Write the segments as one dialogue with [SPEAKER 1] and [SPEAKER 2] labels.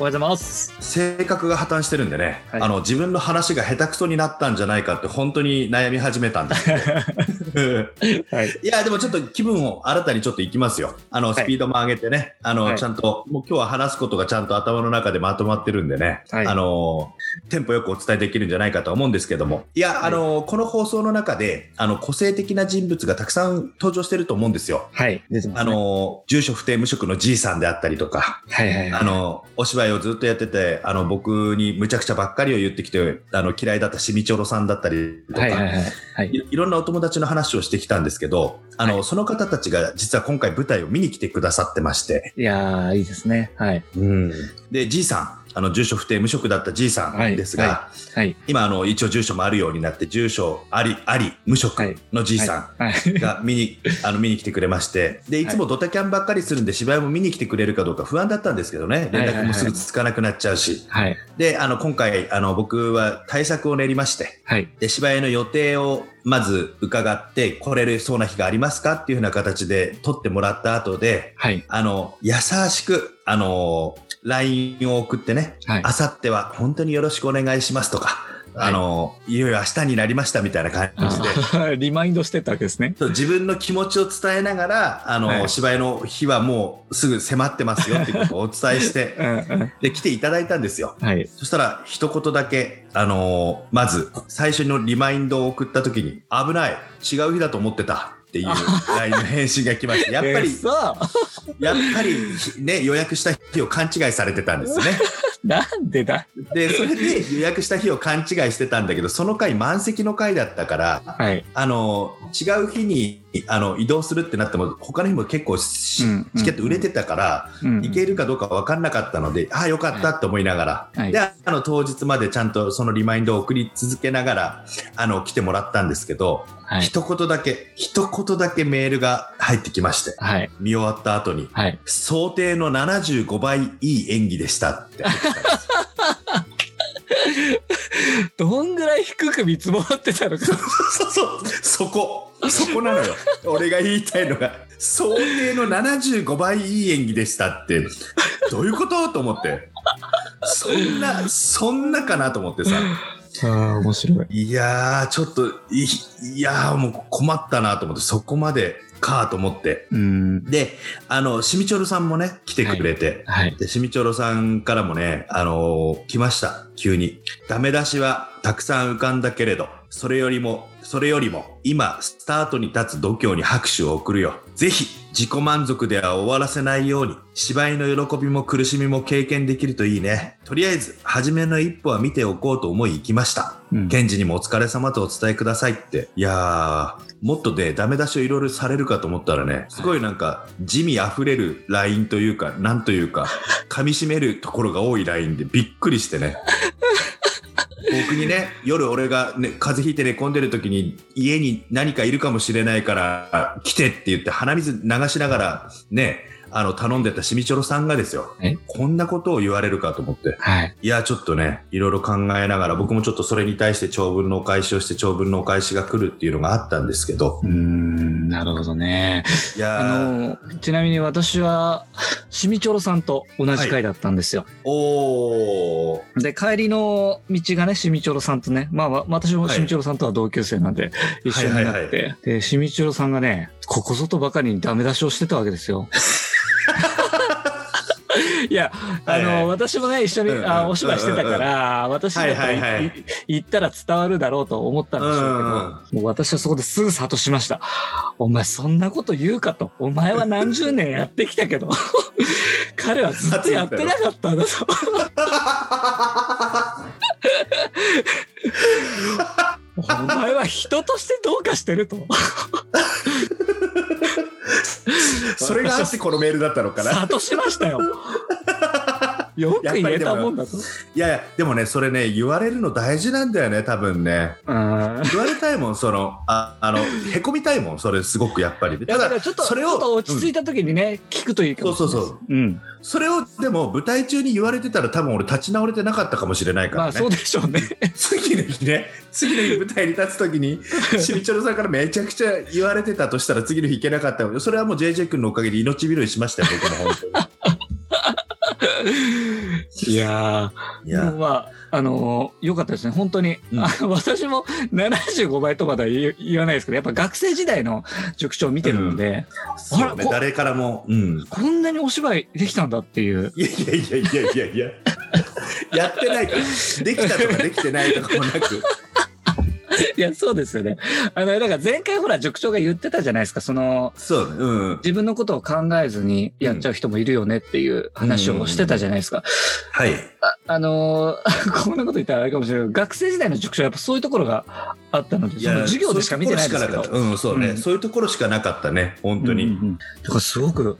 [SPEAKER 1] おはようございます。
[SPEAKER 2] 性格が破綻してるんでね、
[SPEAKER 1] はい。
[SPEAKER 2] あの自分の話が下手くそになったんじゃないかって本当に悩み始めたんですけど
[SPEAKER 1] はい。
[SPEAKER 2] いやでもちょっと気分を新たにちょっといきますよ。あの
[SPEAKER 1] はい。
[SPEAKER 2] スピードも上げてね、あの、
[SPEAKER 1] はい。
[SPEAKER 2] ちゃんともう今日は話すことがちゃんと頭の中でまとまってるんでね、
[SPEAKER 1] はい。
[SPEAKER 2] あのテンポよくお伝えできるんじゃないかとは思うんですけども。いや、
[SPEAKER 1] はい。
[SPEAKER 2] あのこの放送の中であの個性的な人物がたくさん登場してると思うんですよ。
[SPEAKER 1] はい。出てます、
[SPEAKER 2] あ
[SPEAKER 1] ね、
[SPEAKER 2] の住所不定無職のじいさんであったりとか。
[SPEAKER 1] はいはいはい。
[SPEAKER 2] あの、お芝居をずっとやってて、あの、僕にむちゃくちゃばっかりを言ってきて、あの、嫌いだったしみちょろさんだったりとか、
[SPEAKER 1] はいはいはいはい。
[SPEAKER 2] いいろんなお友達の話をしてきたんですけど、あの、
[SPEAKER 1] はい。
[SPEAKER 2] その方たちが実は今回舞台を見に来てくださってまして、
[SPEAKER 1] いやーいいですね。はい。
[SPEAKER 2] で、じいさん、あの、住所不定無職だったじいさんですが、
[SPEAKER 1] はい。はい。
[SPEAKER 2] 今、あの、一応住所もあるようになって、住所あり、あり、無職のじいさん、
[SPEAKER 1] はい。
[SPEAKER 2] が見に、あの、見に来てくれまして、で、いつもドタキャンばっかりするんで、芝居も見に来てくれるかどうか不安だったんですけどね、連絡もすぐつかなくなっちゃうし。
[SPEAKER 1] はい。
[SPEAKER 2] で、あの、今回、あの、僕は対策を練りまして、
[SPEAKER 1] はい。
[SPEAKER 2] で、芝居の予定をまず伺って、来れるそうな日がありますかっていうふうな形で撮ってもらった後で、
[SPEAKER 1] はい。
[SPEAKER 2] あの、優しく、あの、LINE を送ってね、
[SPEAKER 1] はい。
[SPEAKER 2] あさっては本当によろしくお願いしますとか、あの、いよいよ明日になりましたみたいな感じで、
[SPEAKER 1] リマインドしてたわけですね。
[SPEAKER 2] 自分の気持ちを伝えながら、あの、
[SPEAKER 1] はい。
[SPEAKER 2] 芝居の日はもうすぐ迫ってますよっていうことをお伝えして、
[SPEAKER 1] うんうん。
[SPEAKER 2] で、来ていただいたんですよ。
[SPEAKER 1] はい。
[SPEAKER 2] そしたら、一言だけ、あのーまず、最初のリマインドを送った時に、危ない。違う日だと思ってたっていう LINE の返信が来まして、やっぱり、やっぱり、ね、予約した日を勘違いされてたんですね。
[SPEAKER 1] なんでだ？
[SPEAKER 2] で、それで予約した日を勘違いしてたんだけど、その回満席の回だったから、
[SPEAKER 1] はい。
[SPEAKER 2] あのー違う日に、あの、移動するってなっても、他の日も結構し
[SPEAKER 1] うんうん
[SPEAKER 2] チケット売れてたから、
[SPEAKER 1] うん。
[SPEAKER 2] 行けるかどうか分かんなかったので、ああ、よかったって思いながら、
[SPEAKER 1] はい。
[SPEAKER 2] で、あの、当日までちゃんとそのリマインドを送り続けながら、あの、来てもらったんですけど、
[SPEAKER 1] はい
[SPEAKER 2] 一言だけ、一言だけメールが入ってきまして、
[SPEAKER 1] はい
[SPEAKER 2] 見終わった後に、
[SPEAKER 1] はい
[SPEAKER 2] 想定の75倍いい演技でしたって。
[SPEAKER 1] どんぐらい低く見積もってたのか
[SPEAKER 2] そうそう、そこ、そこなのよ。俺が言いたいのが、想定の75倍いい演技でしたって、どういうこと？と思って。そんな、そんなかなと思ってさ。
[SPEAKER 1] ああ面白い
[SPEAKER 2] いやー、ちょっと、いいやー、もう困ったなと思って、そこまでかと思って。
[SPEAKER 1] うん
[SPEAKER 2] で、あの、しみちょろさんもね、来てくれて、
[SPEAKER 1] はい
[SPEAKER 2] で、しみちょろさんからもね、あのー来ました。急に。ダメ出しはたくさん浮かんだけれど、それよりも、それよりも、今、スタートに立つ度胸に拍手を送るよ。ぜひ、自己満足では終わらせないように、芝居の喜びも苦しみも経験できるといいね。とりあえず、初めの一歩は見ておこうと思い行きました。
[SPEAKER 1] うん
[SPEAKER 2] ケンジにもお疲れ様とお伝えくださいって。いやー、もっとね、ダメ出しをいろいろされるかと思ったらね、すごいなんか、地味溢れるラインというか、なんというか、噛み締めるところが多いラインでびっくりしてね。僕にね、夜俺が、ね、風邪ひいて寝込んでる時に家に何かいるかもしれないから来てって言って鼻水流しながらね、あの頼んでたしみちょろさんがですよ。
[SPEAKER 1] え？
[SPEAKER 2] こんなことを言われるかと思って。
[SPEAKER 1] はい。
[SPEAKER 2] いや、ちょっとね、いろいろ考えながら、僕もちょっとそれに対して長文のお返しをして、長文のお返しが来るっていうのがあったんですけど、
[SPEAKER 1] うんなるほどね。
[SPEAKER 2] いや
[SPEAKER 1] あ
[SPEAKER 2] ー、
[SPEAKER 1] のちなみに私はしみちょろさんと同じ回だったんですよ、
[SPEAKER 2] おー、
[SPEAKER 1] で帰りの道がねしみちょろさんとねまあわ私もしみちょろさんとは同級生なんで、一緒になって、
[SPEAKER 2] はいはいは
[SPEAKER 1] でしみちょろさんがねここぞとばかりにダメ出しをしてたわけですよいや、あの、私もね、一緒に、あお芝居してたから、私だったら、言ったら伝わるだろうと思ったんでしょうけど、
[SPEAKER 2] うん
[SPEAKER 1] もう私はそこですぐ諭しました。お前そんなこと言うかと。お前は何十年やってきたけど、彼はずっとやってなかったんだと。お前は人としてどうかしてると。
[SPEAKER 2] それがあってこのメールだったのかな。
[SPEAKER 1] 諭しましたよ。よく言えたもんだと。
[SPEAKER 2] いやいや、でもね、それね、言われるの大事なんだよね、多分ね。
[SPEAKER 1] うん
[SPEAKER 2] 言われたいもん、その、ああの、へこみたいもん、それ、すごくやっぱり。
[SPEAKER 1] いやだからちょっと
[SPEAKER 2] それを
[SPEAKER 1] 落ち着いた時にね、聞くといいかもしれないです。
[SPEAKER 2] そうそう
[SPEAKER 1] うん。
[SPEAKER 2] それを、でも、舞台中に言われてたら、多分俺、立ち直れてなかったかもしれないからね。
[SPEAKER 1] まあそうでしょうね。
[SPEAKER 2] 次の日ね、次の日舞台に立つ時に、しみちょろさんからめちゃくちゃ言われてたとしたら、次の日行けなかったのそれはもう JJ 君のおかげで命拾いしましたよ、僕も本当に。
[SPEAKER 1] いや
[SPEAKER 2] いや。
[SPEAKER 1] もまあ、あのー、よかったですね、本当に。
[SPEAKER 2] うん。
[SPEAKER 1] 私も75倍とまでは言言わないですけど、やっぱ学生時代の塾長を見てるので、
[SPEAKER 2] そうね、
[SPEAKER 1] あらこ
[SPEAKER 2] 誰からも、うん。
[SPEAKER 1] こんなにお芝居できたんだっていう。
[SPEAKER 2] いやいやいやいやいやいや、やってないから、できたとかできてないとかもなく、
[SPEAKER 1] いや、そうですよね。あの、だから前回ほら、塾長が言ってたじゃないですか、その、
[SPEAKER 2] そうね、うん。
[SPEAKER 1] 自分のことを考えずにやっちゃう人もいるよねっていう話をしてたじゃないですか。
[SPEAKER 2] はい。
[SPEAKER 1] ああのー こんなこと言ったらあれかもしれないけど、学生時代の塾長はやっぱそういうところがあったので、その授業でしか見てないんですけど。
[SPEAKER 2] そうん、そうね、
[SPEAKER 1] うん
[SPEAKER 2] そういうところしかなかったね、本当に。
[SPEAKER 1] うんうんうんだからすごく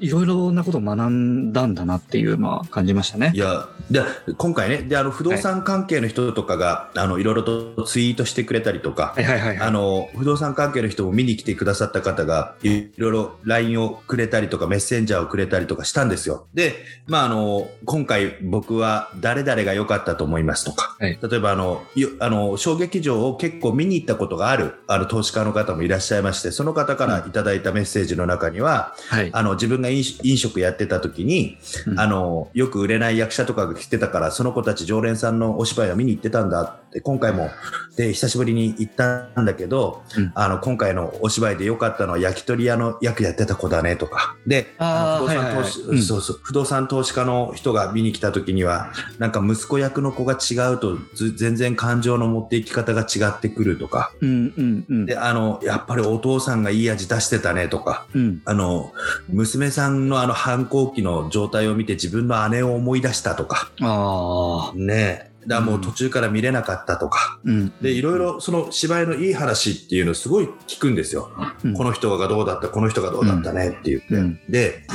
[SPEAKER 1] いろいろなことを学んだんだなっていうのは感じましたね
[SPEAKER 2] い。や、で、今回ね、で、あの、不動産関係の人とかが、あの、いろいろとツイートしてくれたりとか、
[SPEAKER 1] はいはいはいはい。
[SPEAKER 2] あの、不動産関係の人も見に来てくださった方が、いろいろ LINE をくれたりとか、メッセンジャーをくれたりとかしたんですよ。で、まあ、あの、今回僕は誰々が良かったと思いますとか、
[SPEAKER 1] はい
[SPEAKER 2] 例えばあの、よあの、小劇場を結構見に行ったことがある、あの、投資家の方もいらっしゃいまして、その方からいただいたメッセージの中には、
[SPEAKER 1] はい。
[SPEAKER 2] あの、自分が飲食やってた時に、
[SPEAKER 1] うん。
[SPEAKER 2] あの、よく売れない役者とかが来てたから、その子たち常連さんのお芝居を見に行ってたんだって、今回も、で、久しぶりに行ったんだけど、
[SPEAKER 1] うん。
[SPEAKER 2] あの、今回のお芝居で良かったのは焼き鳥屋の役やってた子だねとか。で、不動産投資、
[SPEAKER 1] はいはい。はいうん。
[SPEAKER 2] そうそう、不動産投資家の人が見に来た時には、なんか息子役の子が違うと、ず全然感情の持っていき方が違ってくるとか。
[SPEAKER 1] うんうんうん。
[SPEAKER 2] で、あの、やっぱりお父さんがいい味出してたねとか。
[SPEAKER 1] うん。
[SPEAKER 2] あの、娘さんのあの反抗期の状態を見て自分の姉を思い出したとか、
[SPEAKER 1] ああ。
[SPEAKER 2] ねえ。だもう途中から見れなかったとか。
[SPEAKER 1] うん。
[SPEAKER 2] で、いろいろその芝居のいい話っていうのをすごい聞くんですよ。
[SPEAKER 1] うん
[SPEAKER 2] この人がどうだった、この人がどうだったねって言って。
[SPEAKER 1] うん
[SPEAKER 2] で、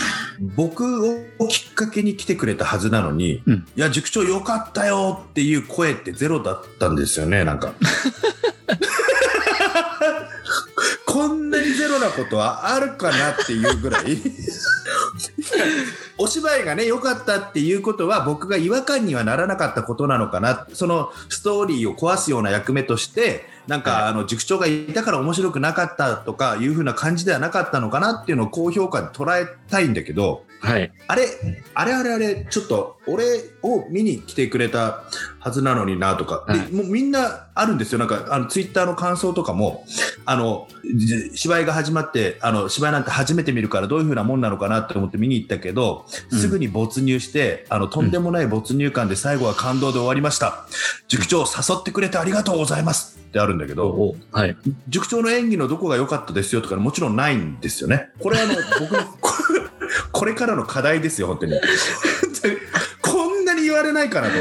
[SPEAKER 2] 僕をきっかけに来てくれたはずなのに、
[SPEAKER 1] うん
[SPEAKER 2] いや、塾長よかったよっていう声ってゼロだったんですよね、なんか。こんなにゼロなことはあるかなっていうぐらい お芝居がね良かったっていうことは僕が違和感にはならなかったことなのかな。そのストーリーを壊すような役目としてなんか、あの塾長がいたから面白くなかったとかいう風な感じではなかったのかなっていうのを高評価で捉えたいんだけど
[SPEAKER 1] はい。
[SPEAKER 2] あれあれあれあれちょっと俺を見に来てくれたはずなのになとか、
[SPEAKER 1] はい。
[SPEAKER 2] でもうみんなあるんですよ。なんかあのツイッターの感想とかもあのじ芝居が始まってあの芝居なんて初めて見るからどういう風なもんなのかなって思って見に行ったけど、
[SPEAKER 1] うん
[SPEAKER 2] すぐに没入してあのとんでもない没入感で最後は感動で終わりました、塾長誘ってくれてありがとうございますってあるんだけど
[SPEAKER 1] おはい。
[SPEAKER 2] 塾長の演技のどこが良かったですよとかもちろんないんですよね。これあの僕のここれからの課題ですよ本当に。われないかなと。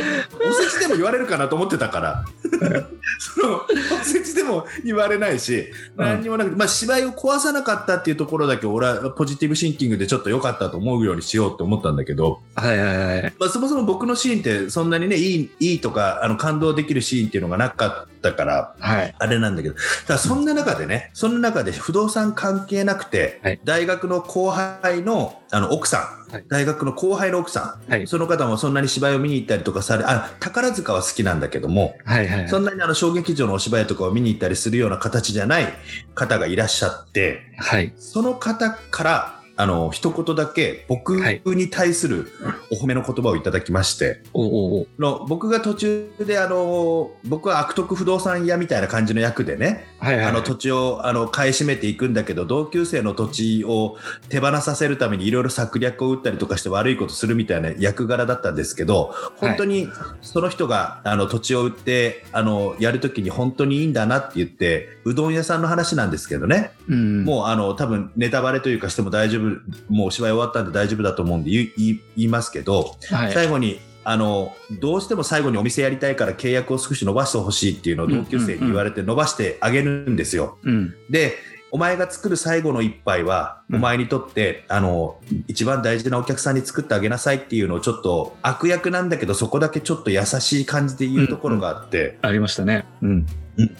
[SPEAKER 2] おせちでも言われるかなと思ってたから。そのおせちでも言われないし
[SPEAKER 1] うん。
[SPEAKER 2] 何にもなくて、まあ、芝居を壊さなかったっていうところだけ俺はポジティブシンキングでちょっと良かったと思うようにしようって思ったんだけど、
[SPEAKER 1] はいはいはい。
[SPEAKER 2] まあ、そもそも僕のシーンってそんなにねいいいいとかあの感動できるシーンっていうのがなかったから
[SPEAKER 1] はい。
[SPEAKER 2] あれなんだけど、ただそんな中でね、その中で不動産関係なくて、
[SPEAKER 1] はい
[SPEAKER 2] 大学の後輩のあの奥さん、
[SPEAKER 1] はい
[SPEAKER 2] 大学の後輩の奥さん、
[SPEAKER 1] はい
[SPEAKER 2] その方もそんなに芝居を見に行ったりとかされ、あ、宝塚は好きなんだけども、
[SPEAKER 1] はいはい。
[SPEAKER 2] そんなにあの小劇場のお芝居とかを見に行ったりするような形じゃない方がいらっしゃって、
[SPEAKER 1] はい。
[SPEAKER 2] その方から、あの、一言だけ僕
[SPEAKER 1] はい
[SPEAKER 2] に対するお褒めの言葉をいただきまして、
[SPEAKER 1] おおお
[SPEAKER 2] の僕が途中であの僕は悪徳不動産屋みたいな感じの役でね、
[SPEAKER 1] はいはい。
[SPEAKER 2] あの土地をあの買い占めていくんだけど同級生の土地を手放させるためにいろいろ策略を打ったりとかして悪いことするみたいな役柄だったんですけど本当にその人があの土地を売ってあのやるときに本当にいいんだなって言ってうどん屋さんの話なんですけどね、
[SPEAKER 1] うん。
[SPEAKER 2] もうあの多分ネタバレというかしても大丈夫もうお芝居終わったんで大丈夫だと思うんで言い言いますけど、
[SPEAKER 1] はい。
[SPEAKER 2] 最後にあのどうしても最後にお店やりたいから契約を少し伸ばしてほしいっていうのを同級生に言われて伸ばしてあげるんですよ。
[SPEAKER 1] うん。
[SPEAKER 2] でお前が作る最後の一杯は、
[SPEAKER 1] うん
[SPEAKER 2] お前にとって、あの、一番大事なお客さんに作ってあげなさいっていうのをちょっと悪役なんだけど、そこだけちょっと優しい感じで言うところがあって、
[SPEAKER 1] ありましたね。うん。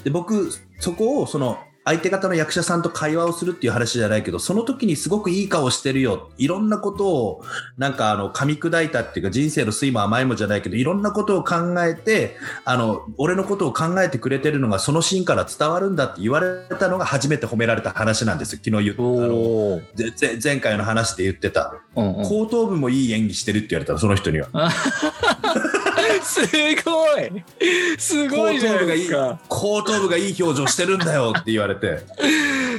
[SPEAKER 2] で僕、そこを、その、相手方の役者さんと会話をするっていう話じゃないけど、その時にすごくいい顔してるよ。いろんなことを、なんかあの、噛み砕いたっていうか、人生の酸いも甘いもじゃないけど、いろんなことを考えて、あの、俺のことを考えてくれてるのが、そのシーンから伝わるんだって言われたのが初めて褒められた話なんですよ。昨日言った。あの前回の話で言ってた。
[SPEAKER 1] うんうん
[SPEAKER 2] 後頭部もいい演技してるって言われたの、その人には。
[SPEAKER 1] すごいすごいじゃないですか。
[SPEAKER 2] 後頭部がいい表情してるんだよって言われて。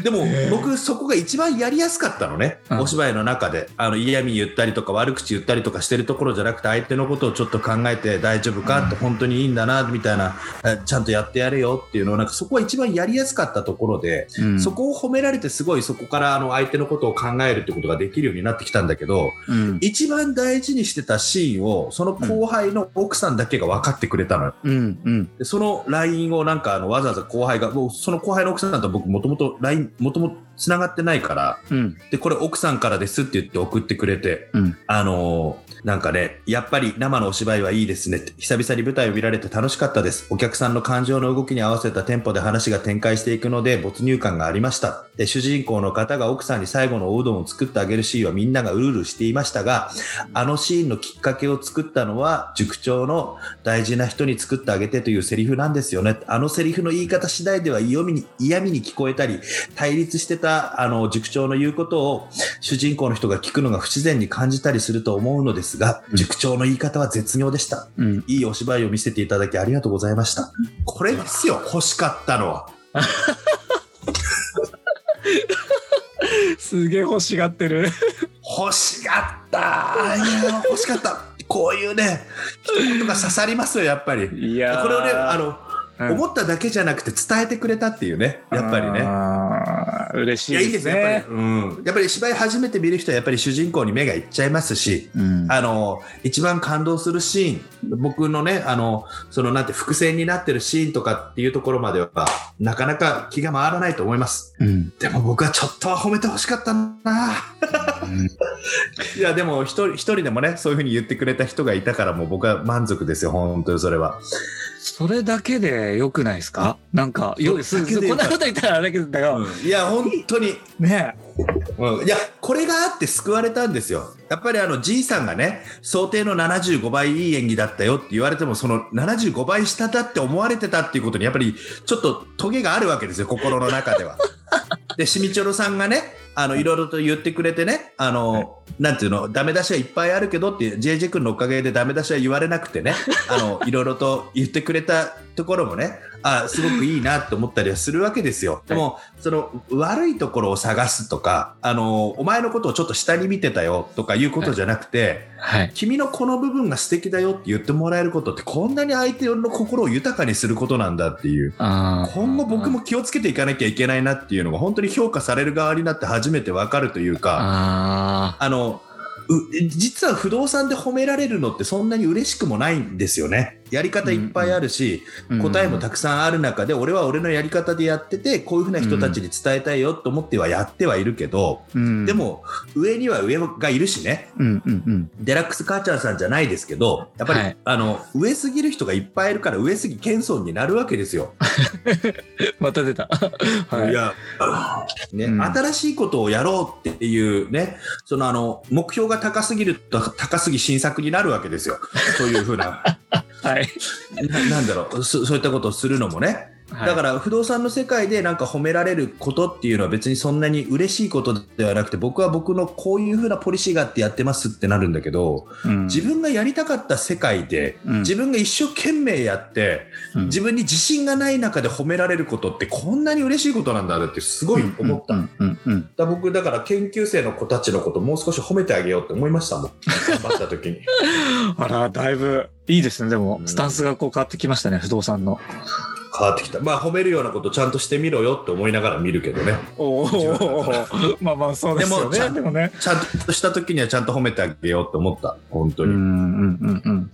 [SPEAKER 2] でも僕そこが一番やりやすかったのね、
[SPEAKER 1] うん。
[SPEAKER 2] お芝居の中で。あの嫌味言ったりとか悪口言ったりとかしてるところじゃなくて相手のことをちょっと考えて大丈夫か？って本当にいいんだなみたいなえちゃんとやってやれよ。っていうのをなんかそこは一番やりやすかったところで、
[SPEAKER 1] うん。
[SPEAKER 2] そこを褒められてすごいそこからあの相手のことを考えるってことができるようになってきたんだけど
[SPEAKER 1] うん。
[SPEAKER 2] 一番大事にしてたシーンをその後輩の奥さんだけが分かってくれたのよ。
[SPEAKER 1] うん。うん。
[SPEAKER 2] でその LINE をなんかあのわざわざ後輩が、もうその後輩の奥さんと僕もともと LINE、もともと繋がってないから、
[SPEAKER 1] うん。
[SPEAKER 2] で、これ奥さんからですって言って送ってくれて、
[SPEAKER 1] うん
[SPEAKER 2] あのーなんかね、やっぱり生のお芝居はいいですねって、久々に舞台を見られて楽しかったです。お客さんの感情の動きに合わせたテンポで話が展開していくので没入感がありました。で、主人公の方が奥さんに最後のおうどんを作ってあげるシーンはみんながうるうるしていましたが、あのシーンのきっかけを作ったのは塾長の大事な人に作ってあげてというセリフなんですよね。あのセリフの言い方次第では嫌味に聞こえたり、対立してたあの塾長の言うことを主人公の人が聞くのが不自然に感じたりすると思うのですが、
[SPEAKER 1] うん
[SPEAKER 2] 塾長の言い方は絶妙でした。
[SPEAKER 1] うん。
[SPEAKER 2] いいお芝居を見せていただきありがとうございました。これですよ、欲しかったのは。
[SPEAKER 1] すげえ欲しがってる。
[SPEAKER 2] 欲しかった。いや、欲しかった。こういうね、一言が刺さりますよ、やっぱり。
[SPEAKER 1] いやー
[SPEAKER 2] これをね、あの、
[SPEAKER 1] うん
[SPEAKER 2] 思っただけじゃなくて伝えてくれたっていうね、やっぱりね。
[SPEAKER 1] 嬉し
[SPEAKER 2] いや、いい
[SPEAKER 1] いでね。
[SPEAKER 2] ですすね。やっぱり、うん。やっぱり芝居初めて見る人はやっぱり主人公に目がいっちゃいますし、
[SPEAKER 1] うん
[SPEAKER 2] あの、一番感動するシーン、僕のね、あの、そのなんて伏線になってるシーンとかっていうところまでは、なかなか気が回らないと思います。
[SPEAKER 1] うん。
[SPEAKER 2] でも僕はちょっとは褒めてほしかったな。いや、でも一人、一人でもね、そういうふうに言ってくれた人がいたからもう僕は満足ですよ、本当にそれは。
[SPEAKER 1] それだけでよくないですか？なんか、よ、す
[SPEAKER 2] それだけでよかった。
[SPEAKER 1] こんなこと言ったらあれだけど、
[SPEAKER 2] うん。いや、本当に、
[SPEAKER 1] ね
[SPEAKER 2] うん、いや、これがあって救われたんですよ。やっぱりあの、じいさんがね、想定の75倍いい演技だったよって言われても、その75倍下だって思われてたっていうことに、やっぱりちょっとトゲがあるわけですよ、心の中では。で、しみちょろさんがね、あの、い。ろいろと言ってくれてね、あの、なんていうの、ダメ出しはいっぱいあるけどって、JJ 君のおかげでダメ出しは言われなくてね、あの、いろいろと言ってくれたところもね、あすごくいいなって思ったりはするわけですよ。でも、その、悪いところを探すとか、あの、お前のことをちょっと下に見てたよとかいうことじゃなくて、
[SPEAKER 1] はい。
[SPEAKER 2] 君のこの部分が素敵だよって言ってもらえることって、こんなに相手の心を豊かにすることなんだっていう。今後僕も気をつけていかなきゃいけないなっていうのが本当に評価される側になって初めてわかるというか、
[SPEAKER 1] あ
[SPEAKER 2] あの、う実は不動産で褒められるのってそんなに嬉しくもないんですよね。やり方いっぱいあるし、
[SPEAKER 1] ー
[SPEAKER 2] 答えもたくさんある中で、俺は俺のやり方でやってて、こういうふうな人たちに伝えたいよと思ってはやってはいるけど、
[SPEAKER 1] うん
[SPEAKER 2] で、も、上には上がいるしね、
[SPEAKER 1] うんうんうん。
[SPEAKER 2] デラックスカーチャーさんじゃないですけど、やっぱり、
[SPEAKER 1] はい
[SPEAKER 2] あの、上すぎる人がいっぱいいるから、上すぎ謙遜になるわけですよ。
[SPEAKER 1] また出た。はい
[SPEAKER 2] いや、ね、
[SPEAKER 1] うん
[SPEAKER 2] 新しいことをやろうっていうね、そのあの、目標が高すぎると高すぎ新作になるわけですよ。そういうふうな、
[SPEAKER 1] はい。
[SPEAKER 2] ななんだろうそ、そういったことをするのもね。だから不動産の世界でなんか褒められることっていうのは別にそんなに嬉しいことではなくて僕は僕のこういうふうなポリシーがあってやってますってなるんだけど
[SPEAKER 1] うん。
[SPEAKER 2] 自分がやりたかった世界で
[SPEAKER 1] うん。
[SPEAKER 2] 自分が一生懸命やって
[SPEAKER 1] うん。
[SPEAKER 2] 自分に自信がない中で褒められることってこんなに嬉しいことなんだってすごい思った。
[SPEAKER 1] うんうんうん
[SPEAKER 2] だ僕だから研究生の子たちのこともう少し褒めてあげようって思いましたもん。頑張った時に。
[SPEAKER 1] あら、だいぶいいですね。でも
[SPEAKER 2] う、ん
[SPEAKER 1] スタンスがこう変わってきましたね、不動産の。
[SPEAKER 2] 変わってきたまあ褒めるようなことちゃんとしてみろよって思いながら見るけどね
[SPEAKER 1] おお、まあまあそうですよね。
[SPEAKER 2] でもちゃん
[SPEAKER 1] でもね。
[SPEAKER 2] ちゃんとした時にはちゃんと褒めてあげようって思った本当に、
[SPEAKER 1] うんうんうんうん。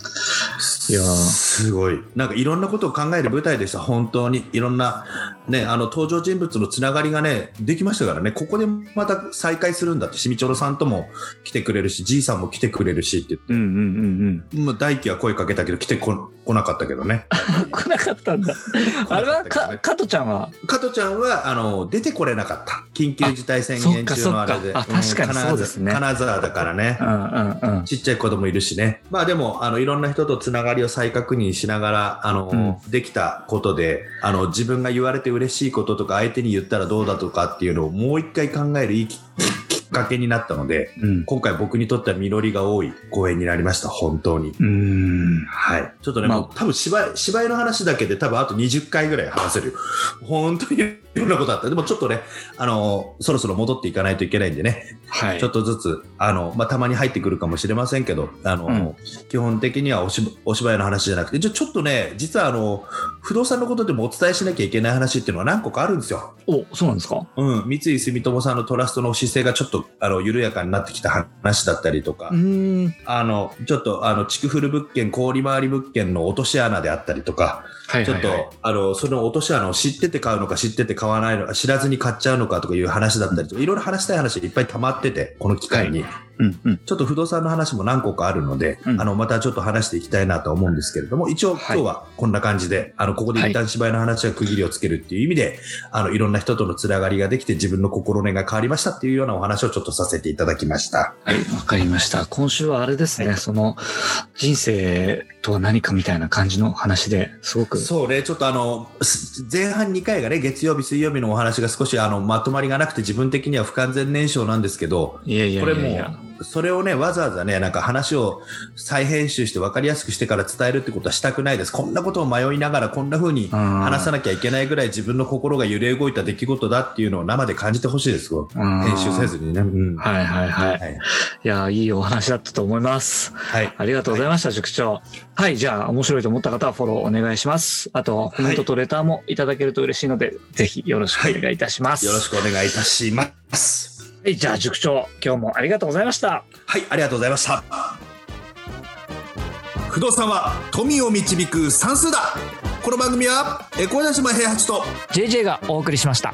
[SPEAKER 1] いやー
[SPEAKER 2] すごい。なんかいろんなことを考える舞台でした。本当に。いろんな、ね、あの、登場人物のつながりがね、できましたからね。ここでまた再会するんだって、しみちょろさんとも来てくれるし、じいさんも来てくれるしって言って。
[SPEAKER 1] うんうんうん
[SPEAKER 2] もう大輝は声かけたけど来てこ来なかったけどね。
[SPEAKER 1] うん。来なかったんだ。あれはか、加トちゃんは、
[SPEAKER 2] 加トちゃんはあの出てこれなかった。緊急事態宣言中のあれで。
[SPEAKER 1] あ確かにそうですね
[SPEAKER 2] ん金沢だからね
[SPEAKER 1] う。んうんうん。
[SPEAKER 2] ちっちゃい子供いるしね。まあでも、あの、いろんな人とつながりを再確認しながら、あの、できたことで、あの、自分が言われて嬉しいこととか、相手に言ったらどうだとかっていうのをもう一回考えるいいき きっかけになったので、
[SPEAKER 1] うん。
[SPEAKER 2] 今回僕にとっては実りが多い公演になりました。本当に。
[SPEAKER 1] うん。
[SPEAKER 2] はい。ちょっとね、
[SPEAKER 1] まあ
[SPEAKER 2] もう多分芝居、芝居の話だけで多分あと20回ぐらい話せるよ。本当にいろんなことあった。でもちょっとね、あの、そろそろ戻っていかないといけないんでね、
[SPEAKER 1] はい。
[SPEAKER 2] ちょっとずつ、あの、まあ、たまに入ってくるかもしれませんけど、あの、
[SPEAKER 1] うん
[SPEAKER 2] 基本的にはおしお芝居の話じゃなくて、じゃちょっとね、実はあの、不動産のことでもお伝えしなきゃいけない話っていうのは何個かあるんですよ。
[SPEAKER 1] お、そうなんですか？
[SPEAKER 2] うん。三井住友さんのトラストの姿勢がちょっと、あの、緩やかになってきた話だったりとか、
[SPEAKER 1] ん。
[SPEAKER 2] あの、ちょっと、あの、築古物件、氷回り物件の落とし穴であったりとか、
[SPEAKER 1] はい
[SPEAKER 2] ちょっと、あの、その落とし穴を知ってて買うのか、知ってて買買わないの、知らずに買っちゃうのかとかいう話だったりとか、いろいろ話したい話がいっぱい溜まってて、この機会に。
[SPEAKER 1] うんうん。
[SPEAKER 2] ちょっと不動産の話も何個かあるので、
[SPEAKER 1] うん
[SPEAKER 2] あの、またちょっと話していきたいなと思うんですけれども、一応今
[SPEAKER 1] はい
[SPEAKER 2] 日はこんな感じで、あの、ここで一旦芝居の話は区切りをつけるっていう意味で、あの、いろんな人とのつながりができて自分の心根が変わりましたっていうようなお話をちょっとさせていただきました。
[SPEAKER 1] はい、わかりました。今週はあれですね、
[SPEAKER 2] はい
[SPEAKER 1] その、人生とは何かみたいな感じの話ですごく。
[SPEAKER 2] そうね、ちょっとあの、す前半2回がね、月曜日、水曜日のお話が少しあの、まとまりがなくて自分的には不完全燃焼なんですけど、
[SPEAKER 1] いやいや
[SPEAKER 2] これも
[SPEAKER 1] いやいや。
[SPEAKER 2] う、それをね、わざわざね、なんか話を再編集して分かりやすくしてから伝えるってことはしたくないです。こんなことを迷いながら、こんな風に話
[SPEAKER 1] 話
[SPEAKER 2] さなきゃいけないぐらい自分の心が揺れ動いた出来事だっていうのを生で感じてほしいですよ。編
[SPEAKER 1] 編
[SPEAKER 2] 集せずにね。うん。
[SPEAKER 1] はいはいはい。
[SPEAKER 2] はい。
[SPEAKER 1] いや、いいお話だったと思います。
[SPEAKER 2] はい。
[SPEAKER 1] ありがとうございました、塾長。はい、じゃあ、面白いと思った方はフォローお願いします。あと、コメントとレターもいただけると嬉しいので、ぜひよろしくお願いいたします。
[SPEAKER 2] よろしくお願いいたします。
[SPEAKER 1] はい、じゃあ、塾長、今日もありがとうございました。
[SPEAKER 2] はい、ありがとうございました。不動産は富を導く算数だこの番組は、え小田島平八と
[SPEAKER 1] JJ がお送りしました。